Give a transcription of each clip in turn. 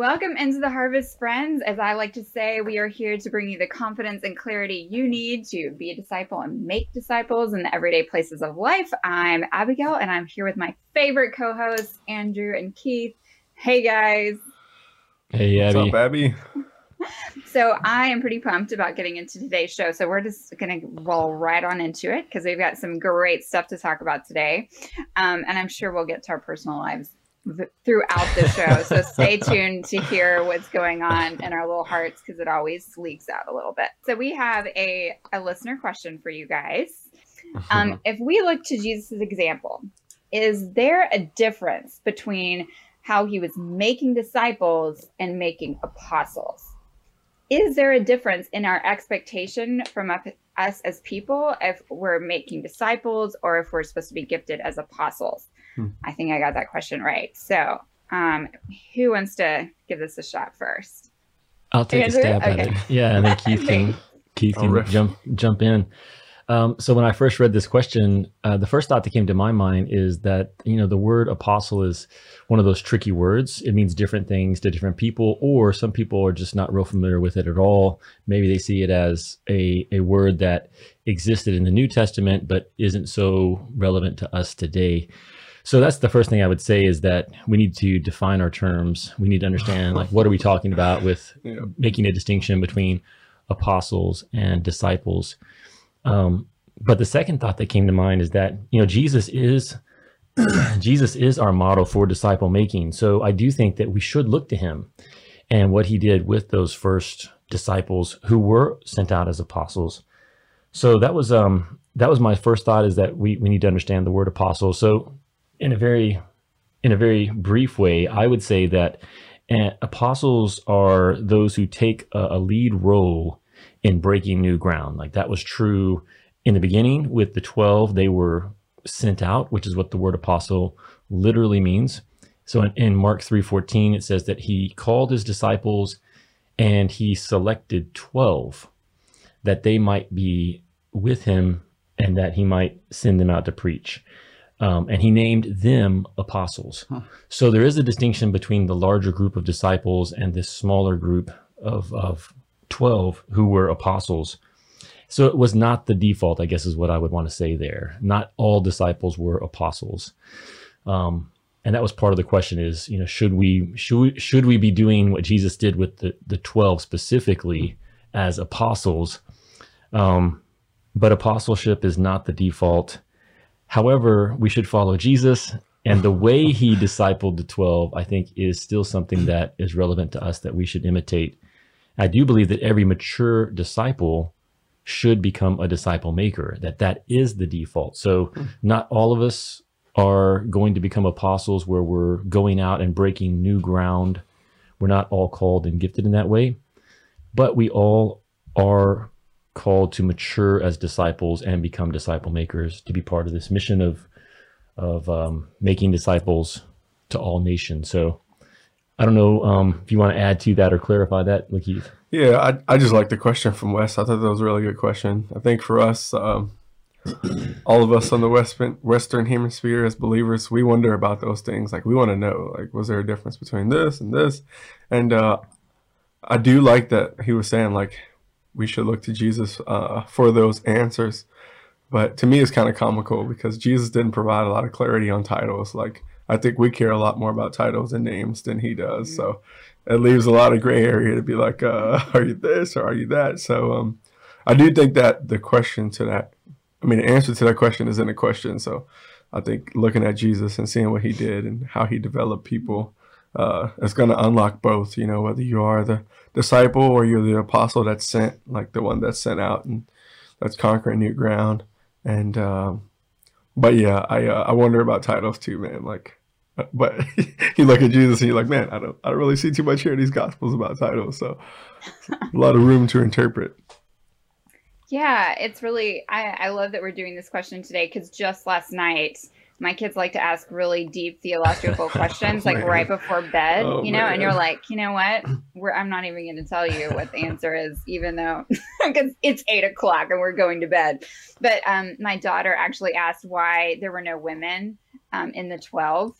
Welcome into the Harvest Friends. As I like to say, we are here to bring you the confidence and clarity you need to be a disciple and make disciples in the everyday places of life. I'm Abigail, and I'm here with my favorite co hosts, Andrew and Keith. Hey, guys. Hey, Abby. What's up, Abby? So I am pretty pumped about getting into today's show. So we're just going to roll right on into it because we've got some great stuff to talk about today. Um, and I'm sure we'll get to our personal lives throughout the show. So stay tuned to hear what's going on in our little hearts because it always leaks out a little bit. So we have a, a listener question for you guys. Um, if we look to Jesus' example, is there a difference between how he was making disciples and making apostles? Is there a difference in our expectation from us as people if we're making disciples or if we're supposed to be gifted as apostles? Hmm. I think I got that question right. So, um, who wants to give this a shot first? I'll take Andrew? a stab okay. at it. Yeah, and then Keith can Keith can jump jump in. Um, so when I first read this question, uh, the first thought that came to my mind is that you know the word apostle is one of those tricky words. It means different things to different people, or some people are just not real familiar with it at all. Maybe they see it as a a word that existed in the New Testament but isn't so relevant to us today. So that's the first thing I would say is that we need to define our terms. We need to understand like what are we talking about with yeah. making a distinction between apostles and disciples. Um, but the second thought that came to mind is that you know Jesus is Jesus is our model for disciple making. So I do think that we should look to him and what he did with those first disciples who were sent out as apostles. So that was um that was my first thought is that we we need to understand the word apostle. So in a very in a very brief way, I would say that uh, apostles are those who take a, a lead role in breaking new ground. Like that was true in the beginning with the 12, they were sent out, which is what the word apostle literally means. So in, in Mark 3:14 it says that he called his disciples and he selected 12 that they might be with him and that he might send them out to preach. Um, and he named them apostles. Huh. So there is a distinction between the larger group of disciples and this smaller group of, of 12 who were apostles. So it was not the default, I guess, is what I would want to say there. Not all disciples were apostles. Um, and that was part of the question is, you know, should we, should we, should we be doing what Jesus did with the, the 12 specifically as apostles? Um, but apostleship is not the default However, we should follow Jesus. And the way he discipled the 12, I think, is still something that is relevant to us that we should imitate. I do believe that every mature disciple should become a disciple maker, that that is the default. So, hmm. not all of us are going to become apostles where we're going out and breaking new ground. We're not all called and gifted in that way, but we all are called to mature as disciples and become disciple makers to be part of this mission of of um, making disciples to all nations. So I don't know um, if you want to add to that or clarify that, Lakeith. Yeah, I, I just like the question from Wes. I thought that was a really good question. I think for us, um, all of us on the Western Western Hemisphere as believers, we wonder about those things. Like we want to know, like, was there a difference between this and this? And uh, I do like that he was saying, like, we should look to Jesus uh, for those answers. But to me, it's kind of comical because Jesus didn't provide a lot of clarity on titles. Like, I think we care a lot more about titles and names than he does. Mm-hmm. So it leaves a lot of gray area to be like, uh, are you this or are you that? So um, I do think that the question to that, I mean, the answer to that question is in the question. So I think looking at Jesus and seeing what he did and how he developed people uh, is going to unlock both, you know, whether you are the disciple or you're the apostle that's sent, like the one that's sent out and that's conquering new ground. And, um, but yeah, I, uh, I wonder about titles too, man. Like, uh, but you look at Jesus and you're like, man, I don't, I don't really see too much here in these gospels about titles. So a lot of room to interpret. Yeah, it's really, I, I love that we're doing this question today because just last night, my kids like to ask really deep theological questions like right. before bed oh, you know man. and you're like you know what? We're, i'm not even going to tell you what the answer is even though because it's eight o'clock and we're going to bed. But um, my daughter actually asked why there were no women um, in the 12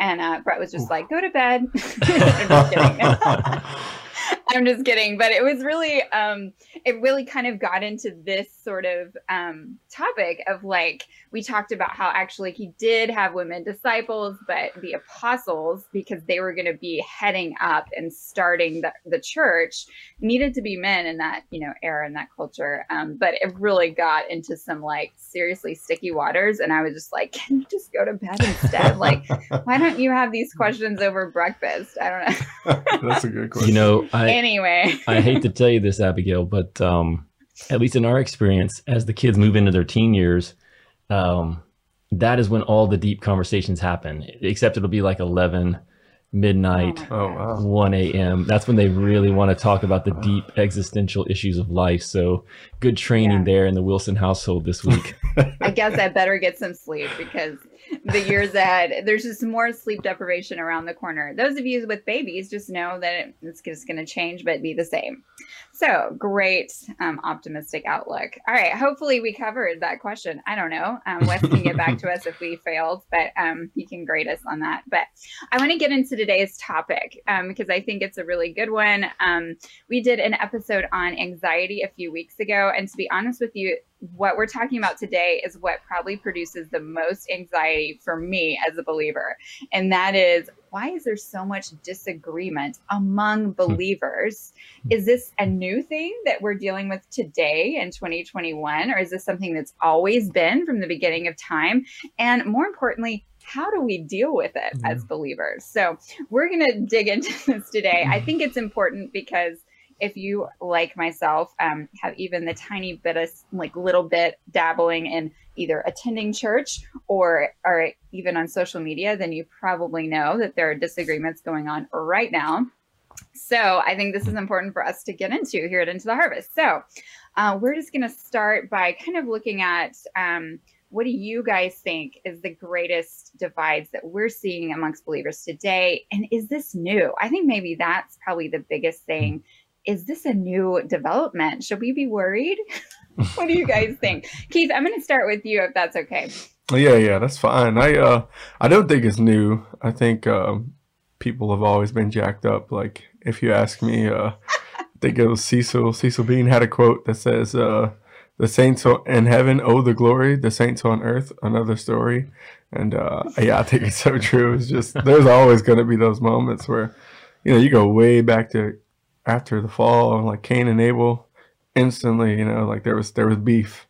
And uh, Brett was just like, go to bed. I'm just kidding. I'm just kidding. But it was really, um, it really kind of got into this sort of um, topic of like, we talked about how actually he did have women disciples, but the apostles, because they were going to be heading up and starting the, the church, needed to be men in that, you know, era and that culture. Um, but it really got into some like seriously sticky waters. And I was just like, can you just go to bed instead? like, why don't you have these questions over breakfast? I don't know. That's a good question. You know, I, anyway, I hate to tell you this, Abigail, but um, at least in our experience, as the kids move into their teen years, um, that is when all the deep conversations happen. Except it'll be like eleven midnight, oh, wow. 1 a.m. That's when they really want to talk about the deep existential issues of life. So good training yeah. there in the Wilson household this week. I guess I better get some sleep because the years ahead, there's just more sleep deprivation around the corner. Those of you with babies just know that it's just going to change, but be the same. So great, um, optimistic outlook. All right, hopefully we covered that question. I don't know. Um, Wes can get back to us if we failed, but um, he can grade us on that. But I want to get into today's topic um, because I think it's a really good one. Um, we did an episode on anxiety a few weeks ago, and to be honest with you, what we're talking about today is what probably produces the most anxiety for me as a believer. And that is why is there so much disagreement among hmm. believers? Is this a new thing that we're dealing with today in 2021? Or is this something that's always been from the beginning of time? And more importantly, how do we deal with it as believers? So, we're going to dig into this today. I think it's important because if you like myself um, have even the tiny bit of like little bit dabbling in either attending church or or even on social media then you probably know that there are disagreements going on right now. So i think this is important for us to get into here at into the harvest. So uh, we're just going to start by kind of looking at um, what do you guys think is the greatest divides that we're seeing amongst believers today? And is this new? I think maybe that's probably the biggest thing is this a new development? Should we be worried? what do you guys think? Keith, I'm going to start with you if that's okay. Yeah, yeah, that's fine. I uh I don't think it's new. I think um people have always been jacked up. Like if you ask me, uh I think it was Cecil Cecil Bean had a quote that says uh the saints in heaven owe the glory, the saints on earth another story. And uh yeah, I think it's so true. It's just there's always gonna be those moments where you know, you go way back to after the fall, like Cain and Abel, instantly, you know, like there was there was beef,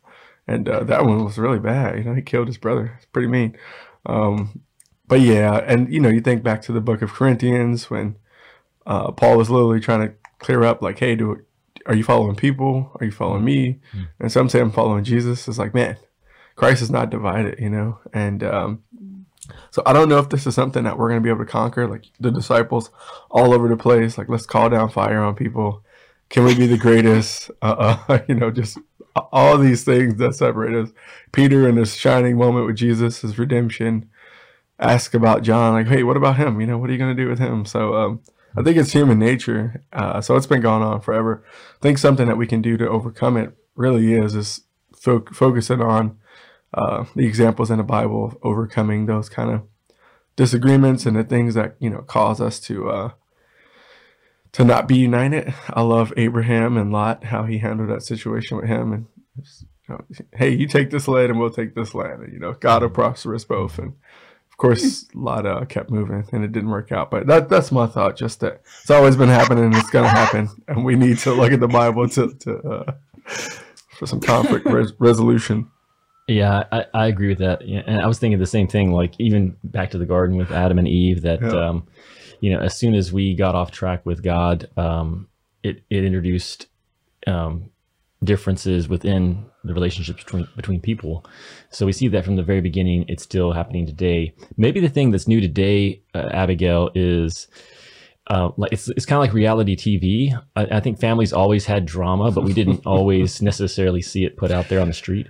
and uh, that one was really bad. You know, he killed his brother. It's pretty mean. Um, but yeah, and you know, you think back to the Book of Corinthians when uh, Paul was literally trying to clear up, like, hey, do are you following people? Are you following me? Mm-hmm. And some say I'm following Jesus. It's like, man, Christ is not divided, you know, and um, so I don't know if this is something that we're going to be able to conquer, like the disciples all over the place. Like, let's call down fire on people. Can we be the greatest? Uh, uh, you know, just all these things that separate us. Peter in this shining moment with Jesus, his redemption. Ask about John, like, hey, what about him? You know, what are you going to do with him? So um, I think it's human nature. Uh, so it's been going on forever. I think something that we can do to overcome it really is is fo- focusing on uh, the examples in the Bible of overcoming those kind of disagreements and the things that you know cause us to uh, to not be united. I love Abraham and Lot, how he handled that situation with him, and you know, hey, you take this land and we'll take this land, and you know God will prosper us both. And of course, Lot uh, kept moving and it didn't work out. But that that's my thought. Just that it's always been happening, and it's gonna happen, and we need to look at the Bible to to uh, for some conflict res- resolution. Yeah, I, I agree with that. Yeah, and I was thinking the same thing. Like even back to the garden with Adam and Eve. That yeah. um, you know, as soon as we got off track with God, um, it it introduced um, differences within the relationships between between people. So we see that from the very beginning. It's still happening today. Maybe the thing that's new today, uh, Abigail, is. Uh, like it's it's kind of like reality TV. I, I think families always had drama, but we didn't always necessarily see it put out there on the street.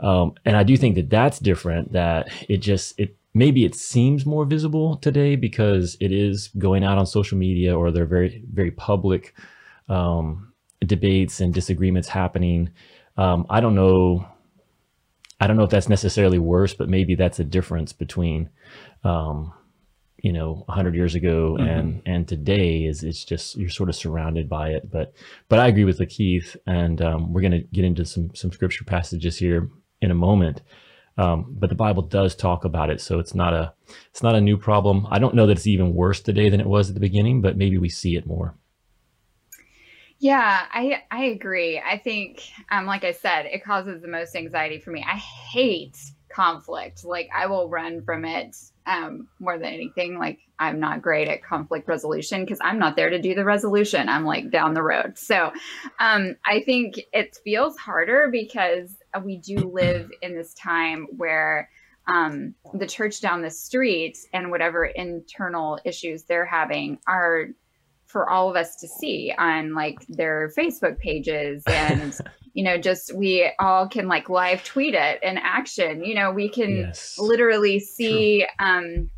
Um, and I do think that that's different. That it just it maybe it seems more visible today because it is going out on social media or there are very very public um, debates and disagreements happening. Um, I don't know. I don't know if that's necessarily worse, but maybe that's a difference between um, you know 100 years ago mm-hmm. and and today is it's just you're sort of surrounded by it but but i agree with the keith and um, we're going to get into some some scripture passages here in a moment um, but the bible does talk about it so it's not a it's not a new problem i don't know that it's even worse today than it was at the beginning but maybe we see it more yeah, I I agree. I think um like I said, it causes the most anxiety for me. I hate conflict. Like I will run from it um, more than anything. Like I'm not great at conflict resolution because I'm not there to do the resolution. I'm like down the road. So um, I think it feels harder because we do live in this time where um, the church down the street and whatever internal issues they're having are for all of us to see on like their Facebook pages and you know just we all can like live tweet it in action you know we can yes. literally see um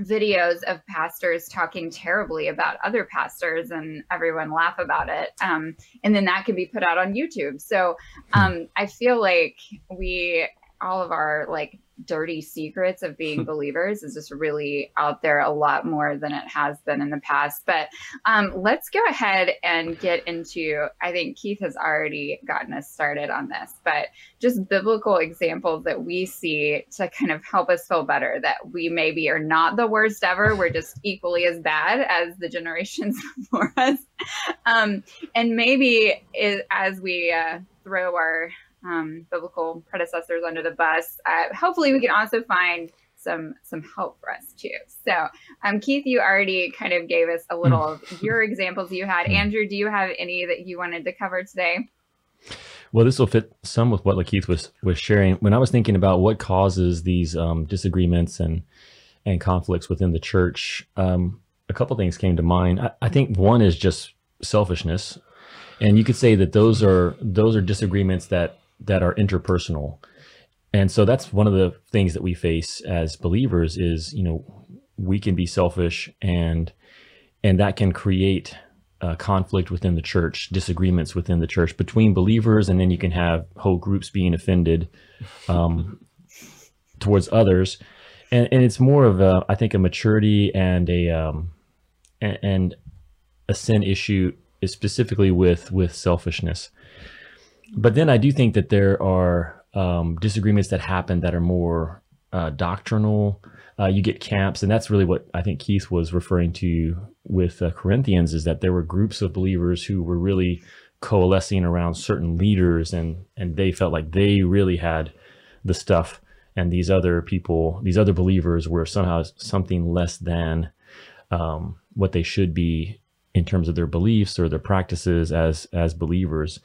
videos of pastors talking terribly about other pastors and everyone laugh about it um and then that can be put out on YouTube so hmm. um I feel like we all of our like dirty secrets of being believers is just really out there a lot more than it has been in the past. But um, let's go ahead and get into, I think Keith has already gotten us started on this, but just biblical examples that we see to kind of help us feel better that we maybe are not the worst ever. We're just equally as bad as the generations before us. Um, and maybe it, as we uh, throw our um, biblical predecessors under the bus. Uh, hopefully, we can also find some some help for us too. So, um, Keith, you already kind of gave us a little of your examples you had. Andrew, do you have any that you wanted to cover today? Well, this will fit some with what Lakeith was was sharing. When I was thinking about what causes these um, disagreements and and conflicts within the church, um, a couple things came to mind. I, I think one is just selfishness, and you could say that those are those are disagreements that that are interpersonal. And so that's one of the things that we face as believers is, you know, we can be selfish and and that can create uh, conflict within the church, disagreements within the church between believers, and then you can have whole groups being offended um, towards others, and, and it's more of a, I think, a maturity and a um, and, and a sin issue is specifically with with selfishness but then I do think that there are um, disagreements that happen that are more uh, doctrinal. Uh, you get camps, and that's really what I think Keith was referring to with uh, Corinthians is that there were groups of believers who were really coalescing around certain leaders, and and they felt like they really had the stuff, and these other people, these other believers, were somehow something less than um, what they should be in terms of their beliefs or their practices as as believers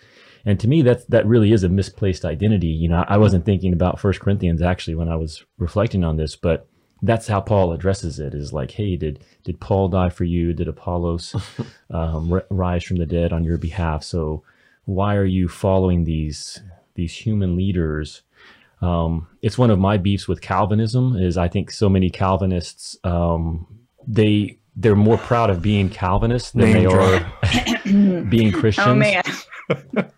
and to me that that really is a misplaced identity. You know i wasn't thinking about first corinthians actually when i was reflecting on this but that's how paul addresses it is like hey did did paul die for you? Did apollos um, rise from the dead on your behalf? So why are you following these these human leaders? Um, it's one of my beefs with calvinism is i think so many calvinists um, they they're more proud of being calvinists than they are being oh, christians. oh man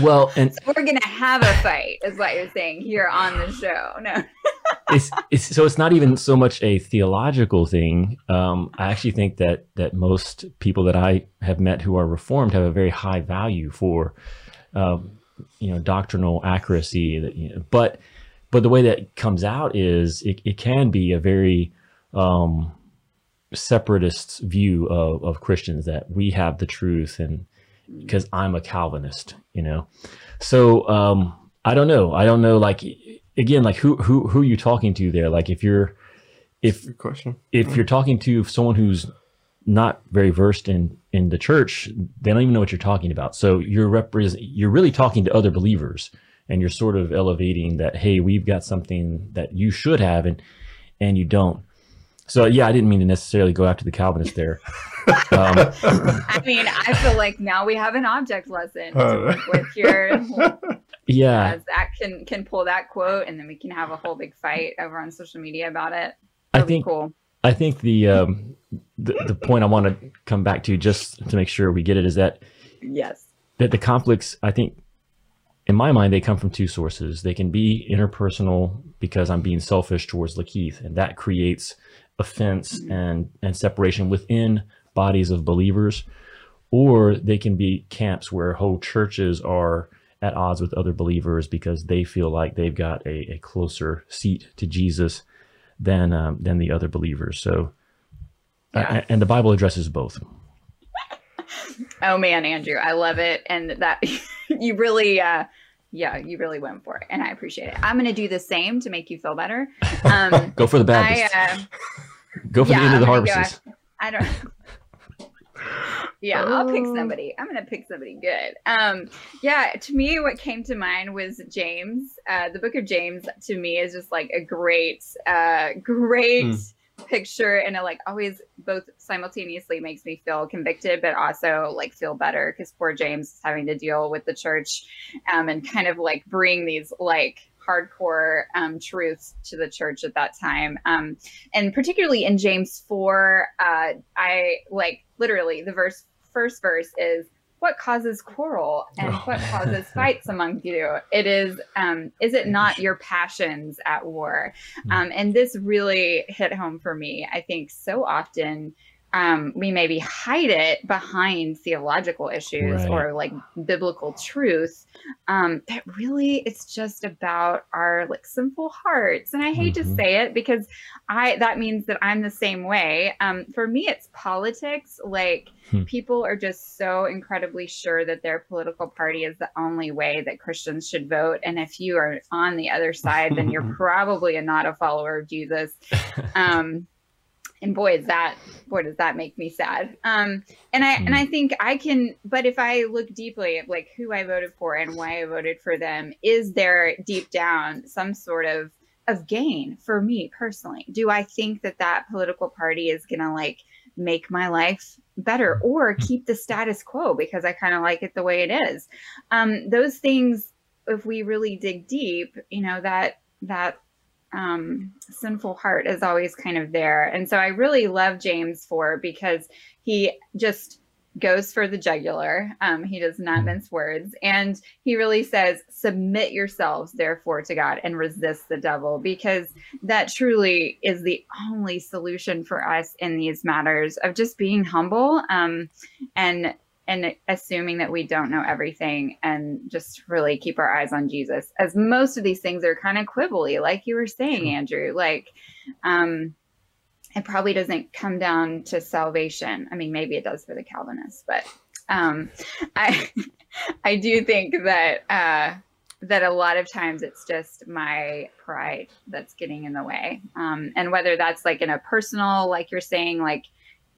well, and so we're gonna have a fight, is what you're saying here on the show. No, it's, it's so it's not even so much a theological thing. Um, I actually think that that most people that I have met who are reformed have a very high value for, um, you know, doctrinal accuracy. That, you know, but but the way that comes out is it, it can be a very um, separatist view of, of Christians that we have the truth and because I'm a Calvinist, you know. So um, I don't know. I don't know. Like again, like who who who are you talking to there? Like if you're if question if you're talking to someone who's not very versed in in the church, they don't even know what you're talking about. So you're represent you're really talking to other believers, and you're sort of elevating that. Hey, we've got something that you should have, and and you don't. So yeah, I didn't mean to necessarily go after the Calvinist there. Um, I mean, I feel like now we have an object lesson uh, with your. Yeah, Zach can can pull that quote, and then we can have a whole big fight over on social media about it. That'll I think cool. I think the, um, the the point I want to come back to just to make sure we get it is that yes that the conflicts I think in my mind they come from two sources. They can be interpersonal because I'm being selfish towards Lakeith, and that creates offense and and separation within bodies of believers or they can be camps where whole churches are at odds with other believers because they feel like they've got a, a closer seat to Jesus than um, than the other believers. So, yeah. I, and the Bible addresses both. Oh man, Andrew, I love it, and that you really, uh, yeah, you really went for it, and I appreciate it. I'm going to do the same to make you feel better. Um, go for the Baptist. I, uh, go for yeah, the end of the harvest. I don't. yeah, I'll pick oh. somebody. I'm gonna pick somebody good. Um, yeah, to me, what came to mind was James. Uh, the book of James to me is just like a great, uh, great mm. Picture, and it like always both simultaneously makes me feel convicted, but also like feel better because poor James is having to deal with the church, um, and kind of like bring these like hardcore um, truths to the church at that time. Um, and particularly in James 4, uh, I like literally the verse, first verse is, what causes quarrel and what causes fights among you? It is um, is it not your passions at war? Hmm. um, and this really hit home for me i think so often um, we maybe hide it behind theological issues right. or like biblical truth. Um, that really it's just about our like sinful hearts. And I hate mm-hmm. to say it because I that means that I'm the same way. Um, for me, it's politics. Like hmm. people are just so incredibly sure that their political party is the only way that Christians should vote. And if you are on the other side, then you're probably a, not a follower of Jesus. Um, and boy is that boy does that make me sad. Um and i mm. and i think i can but if i look deeply at like who i voted for and why i voted for them is there deep down some sort of of gain for me personally? Do i think that that political party is gonna like make my life better or keep the status quo because i kind of like it the way it is? Um those things if we really dig deep you know that that um, sinful heart is always kind of there. And so I really love James 4 because he just goes for the jugular. Um, he does not mince words. And he really says, Submit yourselves, therefore, to God and resist the devil, because that truly is the only solution for us in these matters of just being humble um, and and assuming that we don't know everything and just really keep our eyes on Jesus. As most of these things are kind of quibbly, like you were saying, Andrew. Like, um, it probably doesn't come down to salvation. I mean, maybe it does for the Calvinists, but um, I I do think that uh, that a lot of times it's just my pride that's getting in the way, um, and whether that's like in a personal, like you're saying, like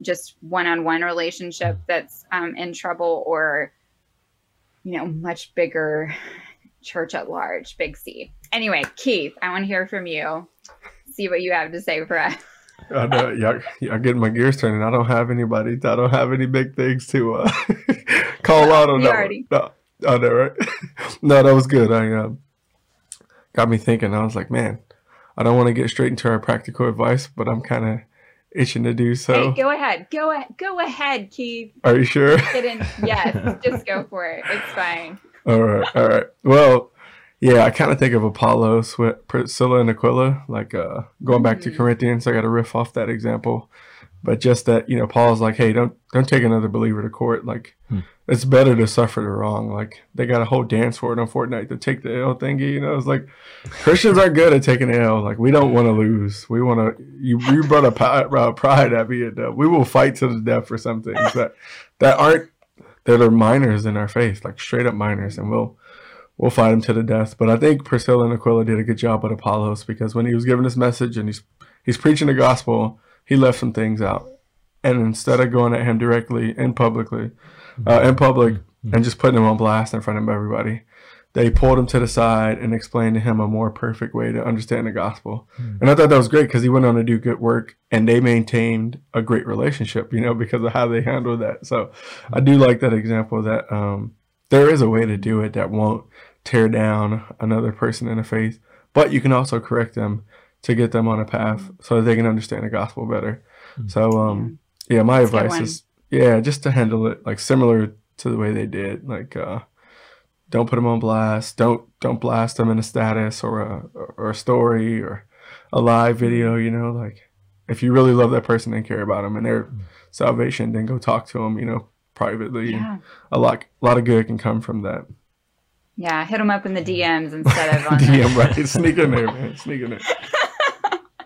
just one-on-one relationship that's um, in trouble or you know much bigger church at large big c anyway keith i want to hear from you see what you have to say for us I know, y'all, y'all getting my gears turning. I don't have anybody. I don't have any big things to uh, call out on that. Already. No, I know, right? no, that was good. I um, got me thinking. I was like, man, I don't want to get straight into our practical advice, but I'm kind of itching to do so. Hey, go ahead. Go ahead. Go ahead, Keith. Are you sure? Get in. Yes, just go for it. It's fine. All right. All right. Well, yeah, I kind of think of Apollo, with Priscilla and Aquila, like uh, going back mm-hmm. to Corinthians. I got to riff off that example, but just that you know, Paul's like, hey, don't don't take another believer to court. Like, hmm it's better to suffer the wrong. Like they got a whole dance for it on Fortnite to take the L thingy. You know, it's like Christians aren't good at taking L. Like we don't want to lose. We want to. You you brought a pride at me. And, uh, we will fight to the death for some things that that aren't that are minors in our faith, like straight up minors, and we'll we'll fight them to the death. But I think Priscilla and Aquila did a good job with Apollos because when he was giving this message and he's he's preaching the gospel, he left some things out, and instead of going at him directly and publicly uh, in public mm-hmm. and just putting him on blast in front of everybody. They pulled him to the side and explained to him a more perfect way to understand the gospel. Mm-hmm. And I thought that was great because he went on to do good work and they maintained a great relationship, you know, because of how they handled that. So I do like that example that um, there is a way to do it that won't tear down another person in the faith, but you can also correct them to get them on a path so that they can understand the gospel better. Mm-hmm. So, um, yeah, my That's advice is yeah, just to handle it like similar to the way they did. Like, uh, don't put them on blast. Don't don't blast them in a status or a or a story or a live video. You know, like if you really love that person and care about them and their salvation, then go talk to them, you know, privately. Yeah. A lot, a lot of good can come from that. Yeah, hit them up in the DMs instead of on DM, right? Sneak in there, man. Sneak in there.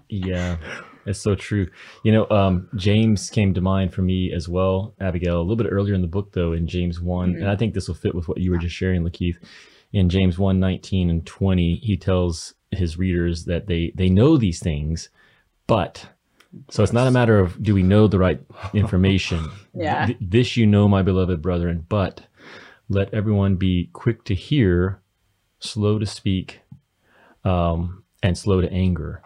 Yeah, it's so true. You know, um, James came to mind for me as well, Abigail, a little bit earlier in the book, though, in James one mm-hmm. and I think this will fit with what you were just sharing, Lakeith. In James 1 19 and 20, he tells his readers that they they know these things, but so it's not a matter of do we know the right information. yeah. Th- this you know, my beloved brethren, but let everyone be quick to hear, slow to speak, um, and slow to anger.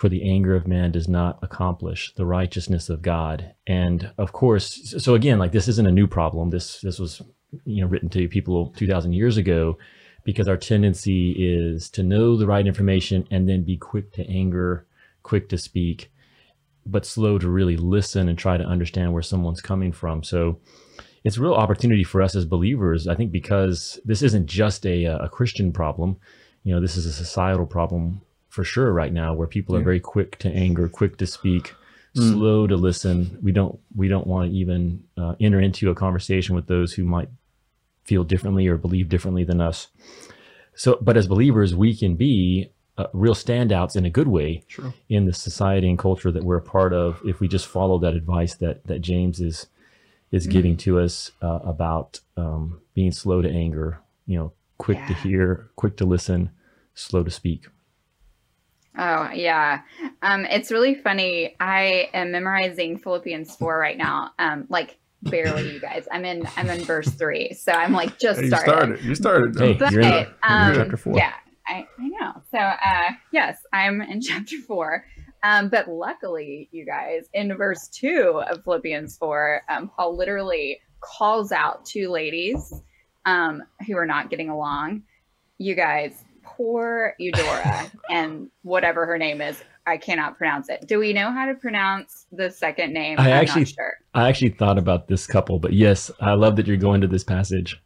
For the anger of man does not accomplish the righteousness of God. And of course, so again, like this isn't a new problem. This this was you know written to people 2,000 years ago, because our tendency is to know the right information and then be quick to anger, quick to speak, but slow to really listen and try to understand where someone's coming from. So it's a real opportunity for us as believers, I think, because this isn't just a, a Christian problem. You know, this is a societal problem for sure right now where people are very quick to anger, quick to speak, mm. slow to listen. We don't we don't want to even uh, enter into a conversation with those who might feel differently or believe differently than us. So, but as believers, we can be uh, real standouts in a good way True. in the society and culture that we're a part of if we just follow that advice that that James is is mm-hmm. giving to us uh, about um, being slow to anger, you know, quick yeah. to hear, quick to listen, slow to speak. Oh yeah, um, it's really funny. I am memorizing Philippians four right now. Um, like barely, you guys. I'm in. I'm in verse three, so I'm like just hey, you started. You started. Hey, but, you're in, um, chapter four. Yeah, I, I know. So uh, yes, I'm in chapter four. Um, but luckily, you guys, in verse two of Philippians four, um, Paul literally calls out two ladies um, who are not getting along. You guys, poor Euodia and whatever her name is. I cannot pronounce it. Do we know how to pronounce the second name? I I'm actually, sure. I actually thought about this couple, but yes, I love that you're going to this passage.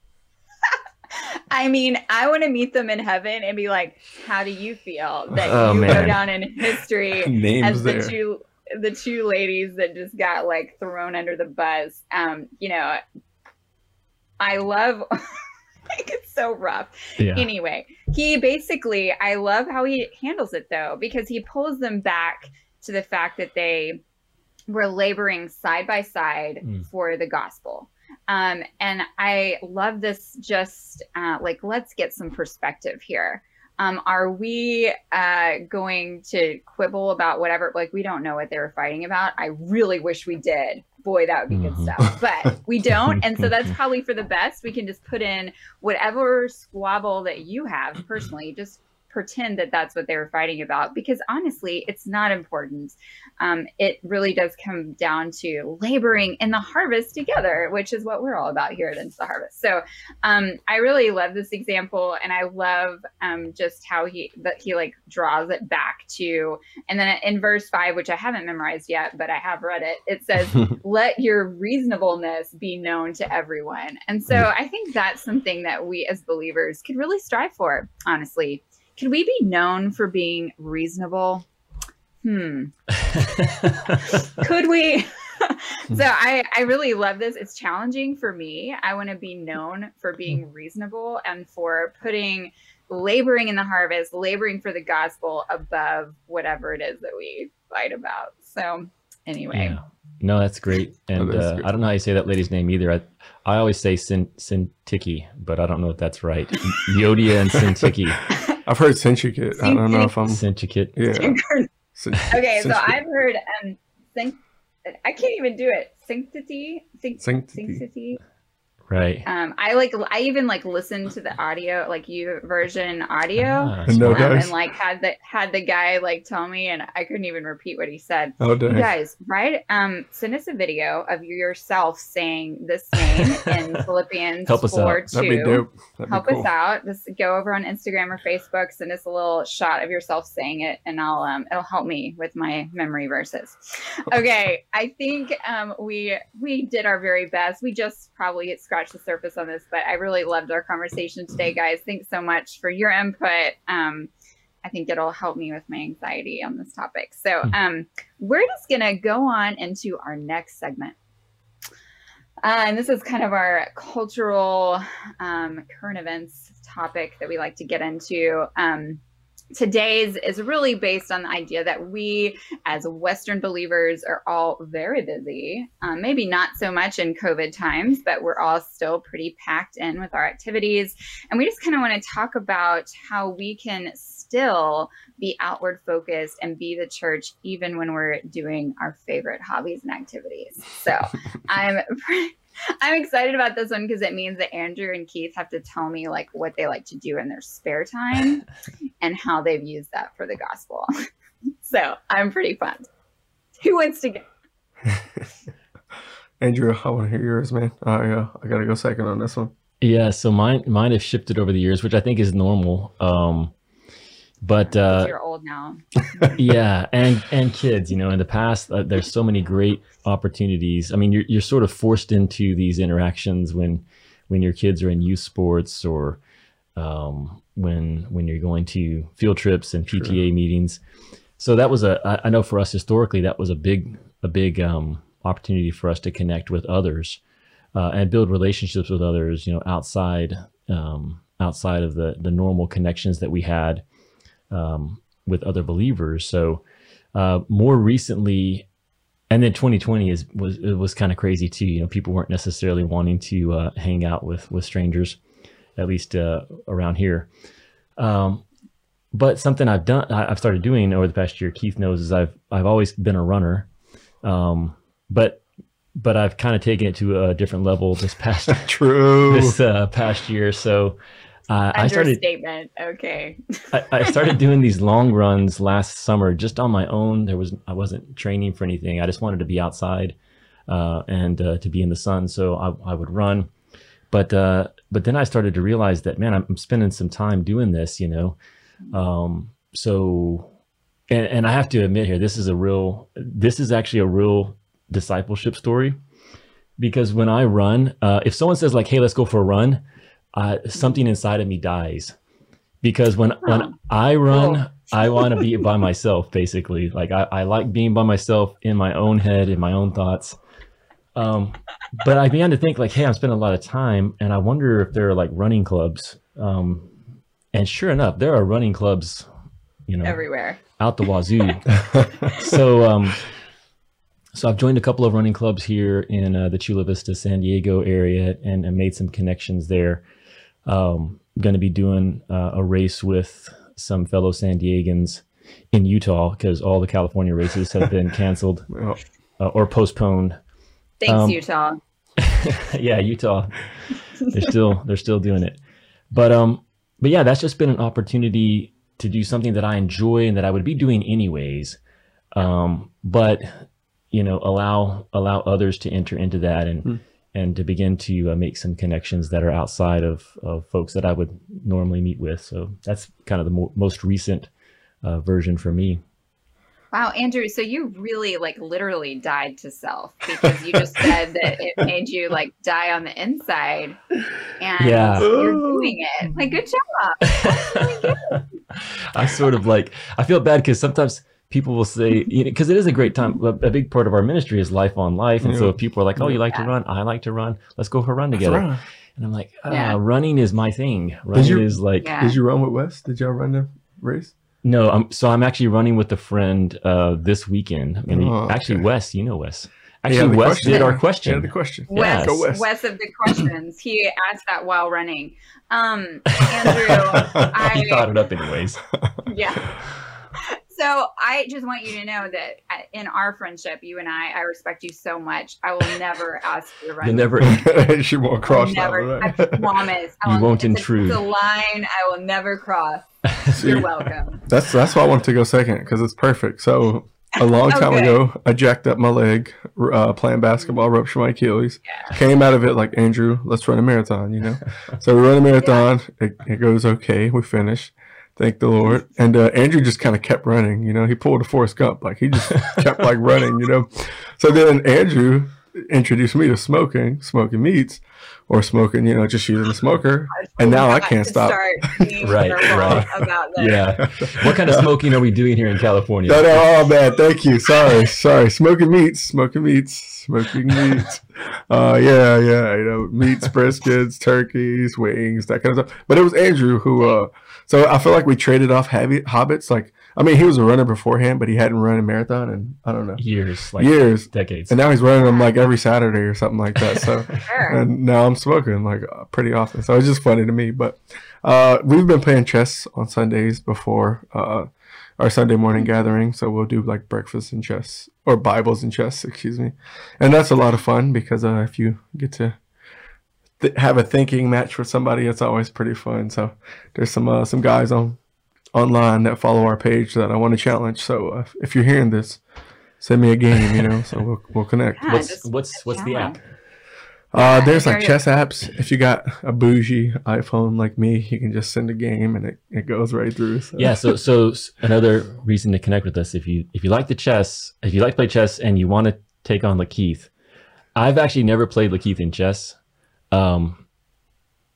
I mean, I want to meet them in heaven and be like, "How do you feel that oh, you man. go down in history as the there. two the two ladies that just got like thrown under the bus?" Um, you know, I love like it's so rough. Yeah. Anyway, he basically, I love how he handles it though, because he pulls them back to the fact that they were laboring side by side mm. for the gospel. Um, and I love this just uh, like, let's get some perspective here. Um, are we uh, going to quibble about whatever? Like, we don't know what they were fighting about. I really wish we did boy, that would be good mm-hmm. stuff. But we don't. And so that's probably for the best. We can just put in whatever squabble that you have personally, just pretend that that's what they were fighting about because honestly, it's not important. Um, it really does come down to laboring in the harvest together, which is what we're all about here at Into the Harvest. So um, I really love this example, and I love um, just how he that he like draws it back to, and then in verse five, which I haven't memorized yet, but I have read it. It says, "Let your reasonableness be known to everyone," and so mm. I think that's something that we as believers could really strive for, honestly could we be known for being reasonable? Hmm. Could we? so I, I really love this. It's challenging for me. I want to be known for being reasonable and for putting laboring in the harvest, laboring for the gospel above whatever it is that we fight about. So anyway. Yeah. No, that's great. And oh, uh, I don't know how you say that lady's name either. I, I always say Sin, Sintiki, but I don't know if that's right. Euodia and Syntyche. I've heard Syndicate. I don't know if I'm Syndicate. Yeah. Okay, so I've heard um, I can't even do it. Sanctity, sanctity. sanctity. Right. Um, I like I even like listened to the audio, like YouVersion audio, ah, no um, and like had the had the guy like tell me, and I couldn't even repeat what he said. Oh, dang. You guys, right? Um, send us a video of yourself saying this name in Philippians Help us 4 out. 2. That'd be dope. That'd Help cool. us out. Just go over on Instagram or Facebook, send us a little shot of yourself saying it, and I'll um it'll help me with my memory verses. Okay, I think um we we did our very best. We just probably scratched the surface on this, but I really loved our conversation today, guys. Thanks so much for your input. Um, I think it'll help me with my anxiety on this topic. So hmm. um, we're just gonna go on into our next segment. Uh, and this is kind of our cultural um, current events topic that we like to get into. Um, today's is really based on the idea that we as western believers are all very busy um, maybe not so much in covid times but we're all still pretty packed in with our activities. And we just kind of want to talk about how we can still be outward focused and be the church even when we're doing our favorite hobbies and activities. So i'm I'm excited about this one because it means that Andrew and Keith have to tell me like what they like to do in their spare time and how they've used that for the gospel. so I'm pretty fun. Who wants to go? Andrew, I want to hear yours, man. I uh, I gotta go second on this one. Yeah, so mine mine has shifted over the years, which I think is normal. Um, but uh, you're old now. yeah, and and kids, you know, in the past, uh, there's so many great opportunities. I mean, you're you're sort of forced into these interactions when when your kids are in youth sports or um, when when you're going to field trips and PTA sure. meetings. So that was a I, I know for us historically that was a big a big um, opportunity for us to connect with others uh, and build relationships with others. You know, outside um, outside of the the normal connections that we had um, with other believers. So uh, more recently, and then 2020 is was it was kind of crazy too. You know, people weren't necessarily wanting to uh, hang out with with strangers, at least uh, around here. Um, but something I've done, I've started doing over the past year. Keith knows is I've I've always been a runner, um, but but I've kind of taken it to a different level this past true this uh, past year. So uh, I started statement. Okay. I, I, started doing these long runs last summer just on my own. There was I wasn't training for anything. I just wanted to be outside uh, and uh, to be in the sun. So I, I would run, but uh, but then I started to realize that man, I'm, spending some time doing this. You know, um, so and and I have to admit here, this is a real. This is actually a real discipleship story because when I run, uh, if someone says like, "Hey, let's go for a run," uh, something inside of me dies because when when I run, I want to be by myself. Basically, like I, I like being by myself in my own head, in my own thoughts. Um, but I began to think like, hey, I'm spending a lot of time, and I wonder if there are like running clubs. Um, and sure enough, there are running clubs, you know, everywhere out the wazoo. so um, so I've joined a couple of running clubs here in uh, the Chula Vista, San Diego area, and, and made some connections there. Um, going to be doing uh, a race with some fellow San Diegans in Utah because all the California races have been canceled uh, or postponed. Thanks, um, Utah. yeah, Utah. They're still they're still doing it, but um, but yeah, that's just been an opportunity to do something that I enjoy and that I would be doing anyways. Um, but you know, allow allow others to enter into that and. Hmm and to begin to uh, make some connections that are outside of, of folks that I would normally meet with. So that's kind of the mo- most recent uh, version for me. Wow, Andrew, so you really like literally died to self because you just said that it made you like die on the inside and yeah. you're doing it. Like, good job. Really good. I sort of like, I feel bad because sometimes people will say because you know, it is a great time a big part of our ministry is life on life and yeah. so if people are like oh you like yeah. to run i like to run let's go for a run together run. and i'm like ah, yeah. running is my thing running you, is like did you run with wes did y'all run the race no I'm, so i'm actually running with a friend uh, this weekend and oh, actually okay. wes you know wes Actually, Wes question. did our question. the question. Wes, yes. Wes. Wes of the questions. He asked that while running. Um, Andrew, I, he thought it up anyways. Yeah. So I just want you to know that uh, in our friendship, you and I, I respect you so much. I will never ask you to run. You never. she won't cross never, that. I promise. I you will, won't intrude. It's a line I will never cross. See, You're welcome. That's that's why I wanted to go second because it's perfect. So a long time okay. ago, I jacked up my leg uh, playing basketball, ruptured my Achilles. Yeah. Came out of it like Andrew, let's run a marathon. You know, so we run a marathon. Yeah. It, it goes okay. We finish. Thank the Lord. And uh, Andrew just kind of kept running. You know, he pulled a Forrest Gump. Like he just kept like running. You know. So then Andrew introduced me to smoking, smoking meats, or smoking, you know, just using a smoker. and now I can't stop. right, right. About Yeah. what kind of smoking are we doing here in California? No, no, oh man, thank you. Sorry, sorry. Smoking meats, smoking meats, smoking meats. Uh, yeah, yeah, you know, meats, briskets, turkeys, wings, that kind of stuff. But it was Andrew who. uh So I feel like we traded off habit, habits, like I mean, he was a runner beforehand, but he hadn't run a marathon in I don't know years, like years, decades, and now he's running them like every Saturday or something like that. So, sure. and now I'm smoking like uh, pretty often. So it's just funny to me. But uh, we've been playing chess on Sundays before uh, our Sunday morning gathering. So we'll do like breakfast and chess or Bibles and chess, excuse me, and that's a lot of fun because uh, if you get to th- have a thinking match with somebody, it's always pretty fun. So there's some uh, some guys on online that follow our page that I want to challenge. So uh, if you're hearing this, send me a game, you know, so we'll, we'll connect. Yeah, what's what's what's the app? Uh, there's like chess apps. If you got a bougie iPhone like me, you can just send a game and it, it goes right through. So. Yeah. So so another reason to connect with us if you if you like the chess, if you like to play chess and you want to take on Lakeith, I've actually never played Lakeith in chess. Um,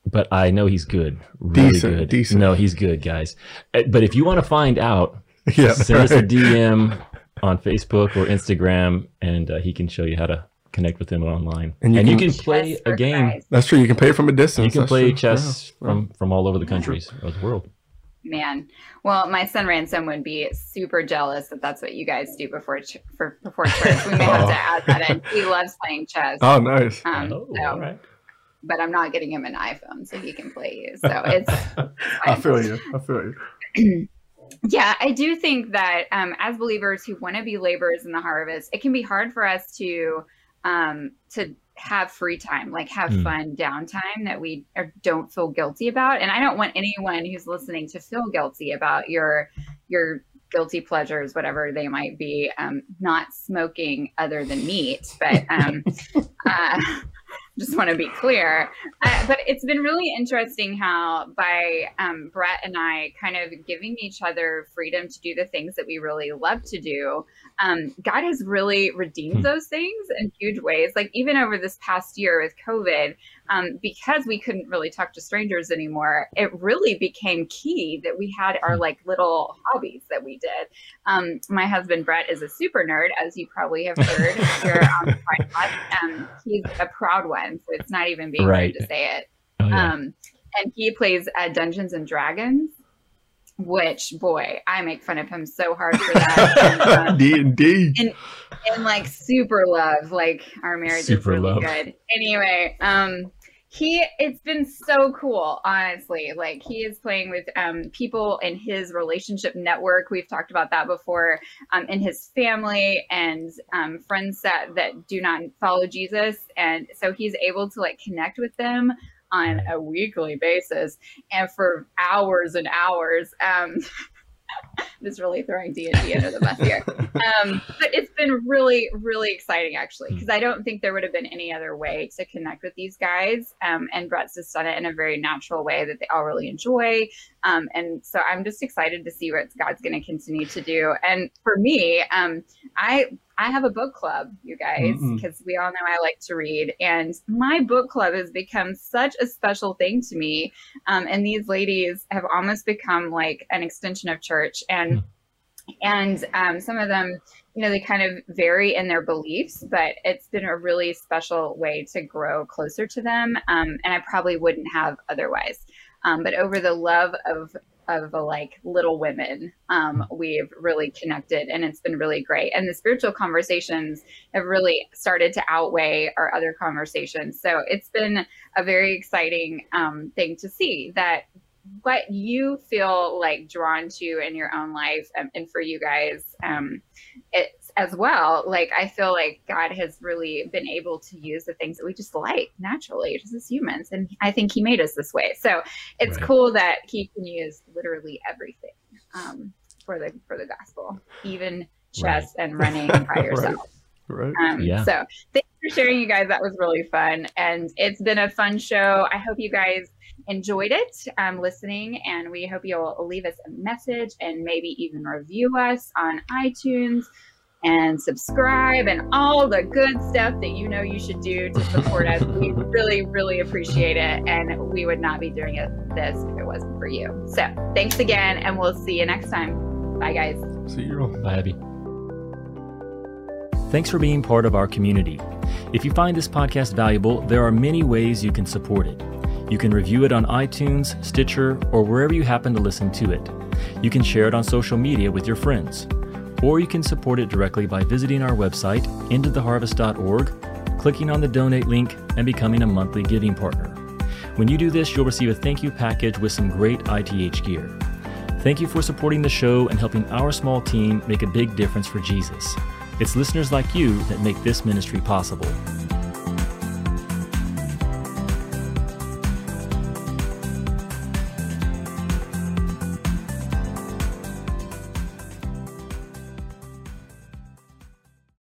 but I know he's good. Really decent, good. Decent. No, he's good, guys. Eh, but if you want to find out, yeah, send right. us a DM on Facebook or Instagram, and uh, he can show you how to connect with him online. And you, and can, you can, play a game. That's true. You can play from a distance. You can That's play true. chess yeah. from from all over the countries of the world. Man, well, my son Ransom would be super jealous that that's what you guys do before ch- for before church. We may have to add that in. He loves playing chess. Oh, nice. Um, oh, so, all right but I'm not getting him an iPhone so he can play you. So it's. I feel you. I feel you. yeah, I do think that um, as believers who want to be laborers in the harvest, it can be hard for us to um, to have free time, like have mm. fun downtime that we don't feel guilty about. And I don't want anyone who's listening to feel guilty about your your guilty pleasures, whatever they might be. Um, not smoking other than meat, but um, uh, just want to be clear. Uh, but it's been really interesting how by um, Brett and I kind of giving each other freedom to do the things that we really love to do, um, God has really redeemed hmm. those things in huge ways. Like even over this past year with COVID, um, because we couldn't really talk to strangers anymore, it really became key that we had our hmm. like little hobbies that we did. Um, my husband Brett is a super nerd, as you probably have heard here on the podcast. Um, he's a proud one, so it's not even being right to say it. Oh, yeah. Um, and he plays uh, Dungeons and Dragons which boy i make fun of him so hard for that d and d and, and like super love like our marriage super is really love. good anyway um he it's been so cool honestly. Like he is playing with um, people in his relationship network. We've talked about that before um, in his family and um, friends that that do not follow jesus. And so he's able to like connect with them on a weekly basis and for hours and hours. Um, just really throwing D&D under the bus here. Um, but it's been really, really exciting actually, because hmm. I don't think there would have been any other way to connect with these guys. Um, and Brett's just done it in a very natural way that they all really enjoy. Um, and so I'm just excited to see what God's going to continue to do. And for me, um, I I have a book club, you guys, because we all know I like to read. And my book club has become such a special thing to me. Um, and these ladies have almost become like an extension of church. And mm. and um, some of them, you know, they kind of vary in their beliefs, but it's been a really special way to grow closer to them. Um, and I probably wouldn't have otherwise. Um, but over the love of of a, like little women um, we've really connected and it's been really great. And the spiritual conversations have really started to outweigh our other conversations. So it's been a very exciting um, thing to see that what you feel like drawn to in your own life um, and for you guys um, it's as well like i feel like god has really been able to use the things that we just like naturally just as humans and i think he made us this way so it's right. cool that he can use literally everything um, for the for the gospel even chess right. and running by yourself right. right. Um, yeah. so thanks for sharing you guys that was really fun and it's been a fun show i hope you guys enjoyed it um, listening, and we hope you'll leave us a message and maybe even review us on iTunes and subscribe and all the good stuff that you know you should do to support us. We really, really appreciate it. And we would not be doing it, this if it wasn't for you. So thanks again, and we'll see you next time. Bye, guys. See you. Bye, Abby. Thanks for being part of our community. If you find this podcast valuable, there are many ways you can support it. You can review it on iTunes, Stitcher, or wherever you happen to listen to it. You can share it on social media with your friends. Or you can support it directly by visiting our website, intotheharvest.org, clicking on the donate link, and becoming a monthly giving partner. When you do this, you'll receive a thank you package with some great ITH gear. Thank you for supporting the show and helping our small team make a big difference for Jesus. It's listeners like you that make this ministry possible.